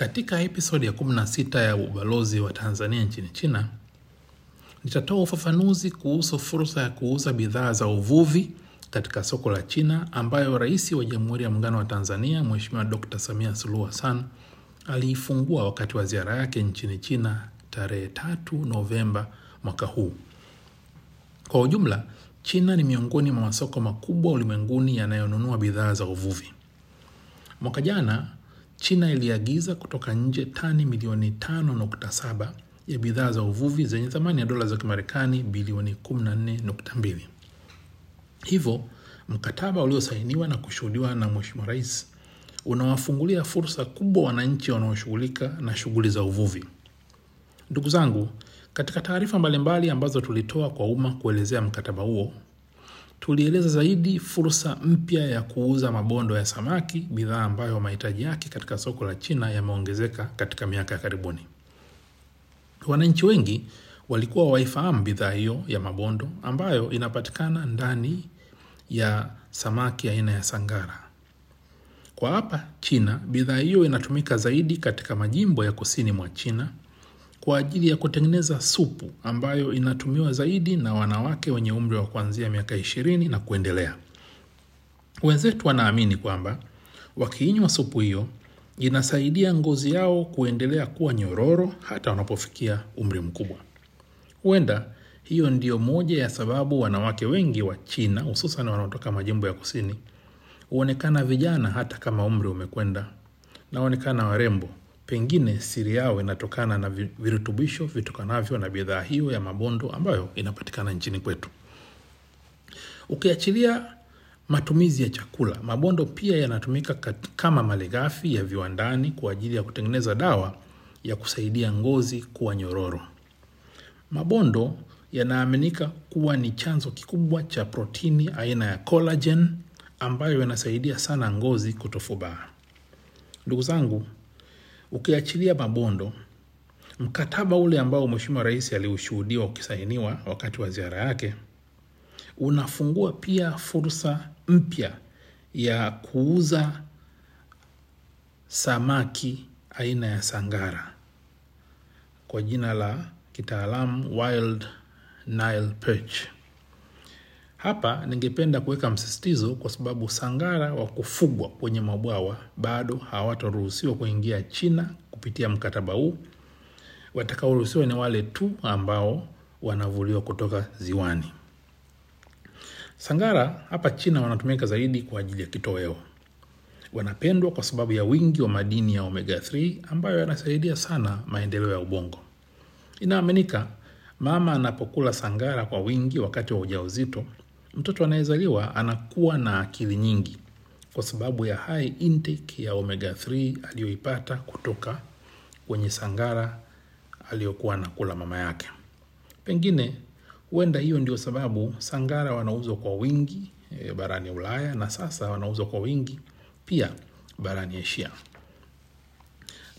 Katika episodi ya 16 ya ubalozi wa Tanzania nchini China, nitatoa ufafanuzi kuhusu fursa ya kuuza bidhaa za uvuvi katika soko la China ambayo Rais wa Jamhuri ya Muungano wa Tanzania Mheshimiwa Dr. Samia Suluhu Hassan aliifungua wakati wa ziara yake nchini China tarehe 3 Novemba mwaka huu. Kwa ujumla, China ni miongoni mwa masoko makubwa ulimwenguni yanayonunua bidhaa za uvuvi. Mwaka jana China iliagiza kutoka nje tani milioni 5.7 ya bidhaa za uvuvi zenye thamani ya dola za Kimarekani bilioni 14.2. Hivyo, mkataba uliosainiwa na kushuhudiwa na Mheshimiwa Rais unawafungulia fursa kubwa wananchi wanaoshughulika na shughuli za uvuvi. Ndugu zangu, katika taarifa mbalimbali ambazo tulitoa kwa umma kuelezea mkataba huo, tulieleza zaidi fursa mpya ya kuuza mabondo ya samaki, bidhaa ambayo mahitaji yake katika soko la China yameongezeka katika miaka ya karibuni. Wananchi wengi walikuwa waifahamu bidhaa hiyo ya mabondo ambayo inapatikana ndani ya samaki aina ya sangara. Kwa hapa China, bidhaa hiyo inatumika zaidi katika majimbo ya kusini mwa China kwa ajili ya kutengeneza supu ambayo inatumiwa zaidi na wanawake wenye umri wa kuanzia miaka ishirini na kuendelea. Wenzetu wanaamini kwamba wakiinywa supu hiyo inasaidia ngozi yao kuendelea kuwa nyororo hata wanapofikia umri mkubwa. Huenda hiyo ndiyo moja ya sababu wanawake wengi wa China hususan wanaotoka majimbo ya kusini huonekana vijana hata kama umri umekwenda na huonekana warembo. Pengine siri yao inatokana na virutubisho vitokanavyo na bidhaa hiyo ya mabondo ambayo inapatikana nchini kwetu. Ukiachilia matumizi ya chakula, mabondo pia yanatumika kama malighafi ya viwandani kwa ajili ya kutengeneza dawa ya kusaidia ngozi kuwa nyororo. Mabondo yanaaminika kuwa ni chanzo kikubwa cha protini aina ya collagen ambayo yanasaidia sana ngozi kutofubaa. Ndugu zangu, ukiachilia mabondo, mkataba ule ambao Mheshimiwa Rais aliushuhudiwa ukisainiwa wakati wa ziara yake unafungua pia fursa mpya ya kuuza samaki aina ya sangara kwa jina la kitaalamu Wild Nile Perch. Hapa ningependa kuweka msisitizo kwa sababu sangara wa kufugwa kwenye mabwawa bado hawataruhusiwa kuingia China kupitia mkataba huu. Watakaoruhusiwa ni wale tu ambao wanavuliwa kutoka ziwani. Sangara hapa China wanatumika zaidi kwa ajili ya kitoweo. Wanapendwa kwa sababu ya wingi wa madini ya omega 3 ambayo yanasaidia sana maendeleo ya ubongo. Inaaminika mama anapokula sangara kwa wingi wakati wa ujauzito, mtoto anayezaliwa anakuwa na akili nyingi kwa sababu ya high intake ya omega 3 aliyoipata kutoka kwenye sangara aliyokuwa anakula mama yake. Pengine huenda hiyo ndio sababu sangara wanauzwa kwa wingi e, barani Ulaya na sasa wanauzwa kwa wingi pia barani Asia.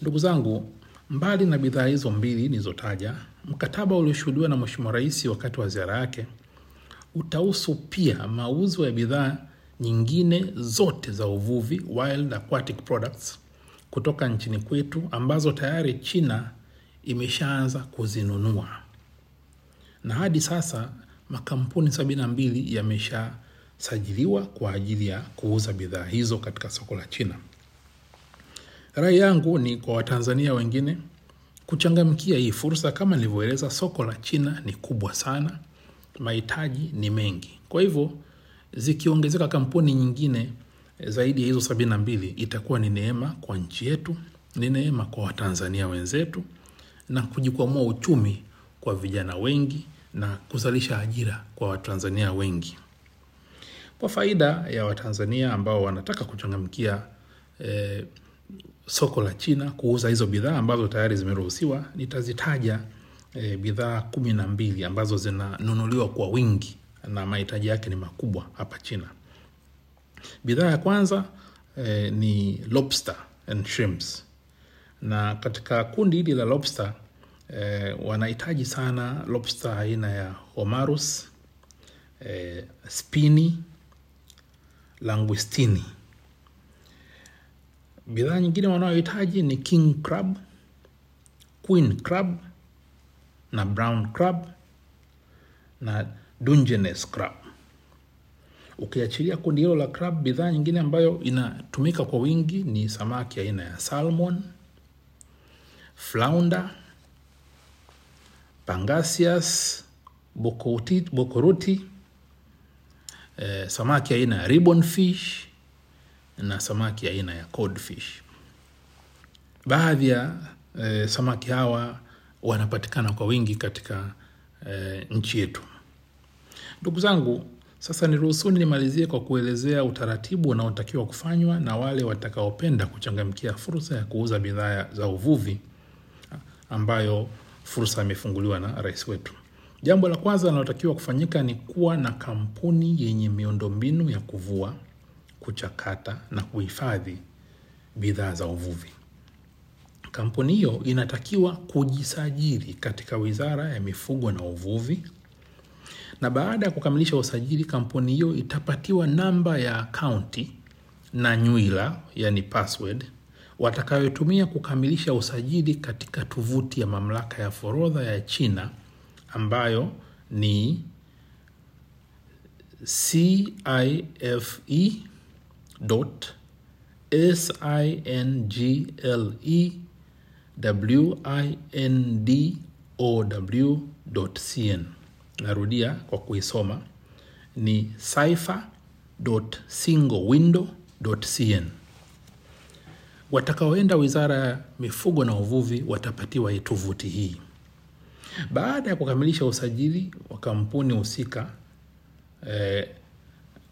Ndugu zangu, mbali na bidhaa hizo mbili nilizotaja, mkataba ulioshuhudiwa na Mheshimiwa Rais wakati wa ziara yake utahusu pia mauzo ya bidhaa nyingine zote za uvuvi, wild aquatic products, kutoka nchini kwetu ambazo tayari China imeshaanza kuzinunua na hadi sasa makampuni sabini na mbili yameshasajiliwa kwa ajili ya kuuza bidhaa hizo katika soko la China. Rai yangu ni kwa Watanzania wengine kuchangamkia hii fursa. Kama nilivyoeleza, soko la China ni kubwa sana, mahitaji ni mengi. Kwa hivyo zikiongezeka kampuni nyingine zaidi ya hizo sabini na mbili itakuwa ni neema kwa nchi yetu, ni neema kwa Watanzania wenzetu na kujikwamua uchumi kwa vijana wengi na kuzalisha ajira kwa Watanzania wengi. Kwa faida ya Watanzania ambao wanataka kuchangamkia eh, soko la China kuuza hizo bidhaa ambazo tayari zimeruhusiwa, nitazitaja eh, bidhaa kumi na mbili ambazo zinanunuliwa kwa wingi na mahitaji yake ni makubwa hapa China. Bidhaa ya kwanza e, ni lobster and shrimps, na katika kundi hili la lobster e, wanahitaji sana lobster aina ya Homarus e, spini, languistini. bidhaa nyingine wanayohitaji ni king crab queen crab na brown crab na dungeness crab. Ukiachilia kundi hilo la crab bidhaa nyingine ambayo inatumika kwa wingi ni samaki aina ya salmon flounder pangasius bokoruti, eh, samaki aina ya ribbon fish na samaki aina ya codfish. Baadhi ya eh, samaki hawa wanapatikana kwa wingi katika e, nchi yetu. Ndugu zangu sasa niruhusuni nimalizie kwa kuelezea utaratibu unaotakiwa kufanywa na wale watakaopenda kuchangamkia fursa ya kuuza bidhaa za uvuvi ambayo fursa imefunguliwa na rais wetu. Jambo la kwanza linalotakiwa kufanyika ni kuwa na kampuni yenye miundombinu ya kuvua kuchakata na kuhifadhi bidhaa za uvuvi kampuni hiyo inatakiwa kujisajili katika wizara ya mifugo na uvuvi. Na baada ya kukamilisha usajili kampuni hiyo itapatiwa namba ya akaunti na nywila yani password watakayotumia kukamilisha usajili katika tovuti ya mamlaka ya forodha ya china ambayo ni cife single narudia kwa kuisoma ni cipher.singlewindow.cn watakaoenda wizara ya mifugo na uvuvi watapatiwa tovuti hii. Baada ya kukamilisha usajili wa kampuni husika eh,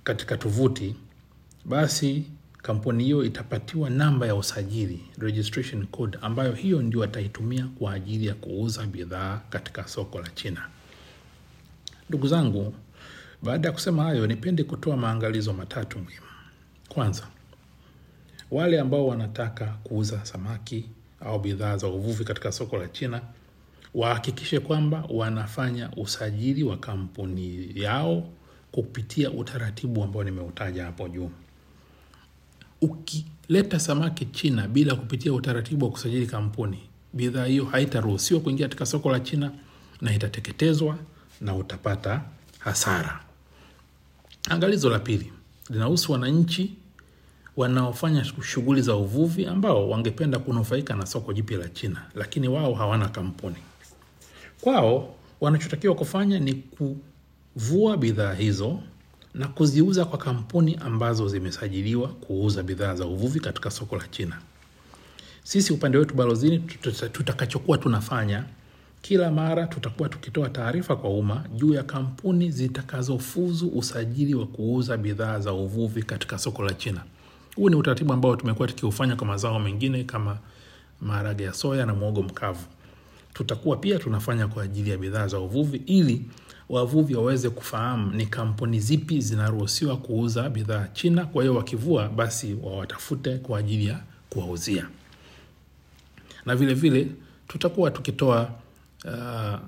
katika tovuti basi kampuni hiyo itapatiwa namba ya usajili registration code ambayo hiyo ndio wataitumia kwa ajili ya kuuza bidhaa katika soko la china. Ndugu zangu baada ya kusema hayo nipende kutoa maangalizo matatu muhimu. Kwanza wale ambao wanataka kuuza samaki au bidhaa za uvuvi katika soko la china wahakikishe kwamba wanafanya usajili wa kampuni yao kupitia utaratibu ambao nimeutaja hapo juu ukileta samaki china bila kupitia utaratibu wa kusajili kampuni bidhaa hiyo haitaruhusiwa kuingia katika soko la china na itateketezwa na utapata hasara. Angalizo la pili linahusu wananchi wanaofanya shughuli za uvuvi ambao wangependa kunufaika na soko jipya la china lakini wao hawana kampuni. Kwao wanachotakiwa kufanya ni kuvua bidhaa hizo na kuziuza kwa kampuni ambazo zimesajiliwa kuuza bidhaa za uvuvi katika soko la china. Sisi upande wetu balozini tutakachokuwa tunafanya kila mara tutakuwa tukitoa taarifa kwa umma juu ya kampuni zitakazofuzu usajili wa kuuza bidhaa za uvuvi katika soko la china. Huu ni utaratibu ambao tumekuwa tukiufanya kwa mazao mengine kama maharage ya soya na mwogo mkavu tutakuwa pia tunafanya kwa ajili ya bidhaa za uvuvi ili wavuvi waweze kufahamu ni kampuni zipi zinaruhusiwa kuuza bidhaa china. Kwa hiyo wakivua basi wawatafute kwa ajili ya kuwauzia. Na vile vile tutakuwa tukitoa uh,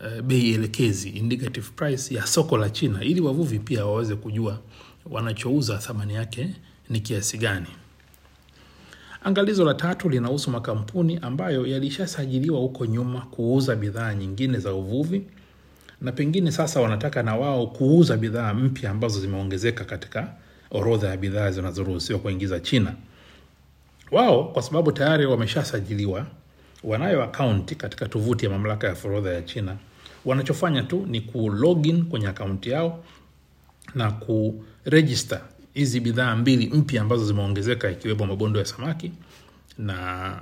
uh, bei elekezi indicative price ya soko la china ili wavuvi pia waweze kujua wanachouza thamani yake ni kiasi gani angalizo la tatu linahusu makampuni ambayo yalishasajiliwa huko nyuma kuuza bidhaa nyingine za uvuvi na pengine sasa wanataka na wao kuuza bidhaa mpya ambazo zimeongezeka katika orodha ya bidhaa zinazoruhusiwa kuingiza china. Wao kwa sababu tayari wameshasajiliwa wanayo akaunti katika tovuti ya mamlaka ya forodha ya china. Wanachofanya tu ni kulogin kwenye akaunti yao na kurejista hizi bidhaa mbili mpya ambazo zimeongezeka ikiwemo mabondo ya samaki na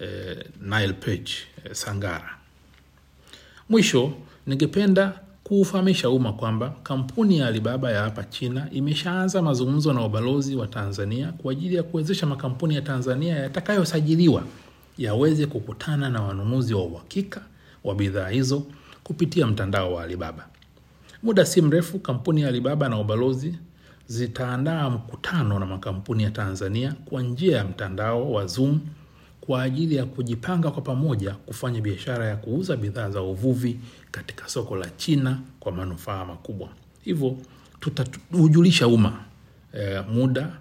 eh, Nile perch eh, sangara. Mwisho ningependa kuufahamisha umma kwamba kampuni ya alibaba ya hapa china imeshaanza mazungumzo na ubalozi wa tanzania kwa ajili ya kuwezesha makampuni ya tanzania yatakayosajiliwa yaweze kukutana na wanunuzi wa uhakika wa bidhaa hizo kupitia mtandao wa alibaba. Muda si mrefu kampuni ya alibaba na ubalozi zitaandaa mkutano na makampuni ya tanzania kwa njia ya mtandao wa zoom kwa ajili ya kujipanga kwa pamoja kufanya biashara ya kuuza bidhaa za uvuvi katika soko la china kwa manufaa makubwa hivyo tutaujulisha umma e, muda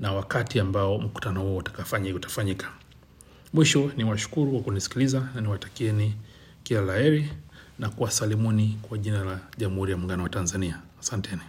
na wakati ambao mkutano huo utafanyika. Mwisho ni washukuru kwa kunisikiliza na niwatakieni kila la heri na kuwasalimuni kwa jina la Jamhuri ya Muungano wa Tanzania. Asanteni.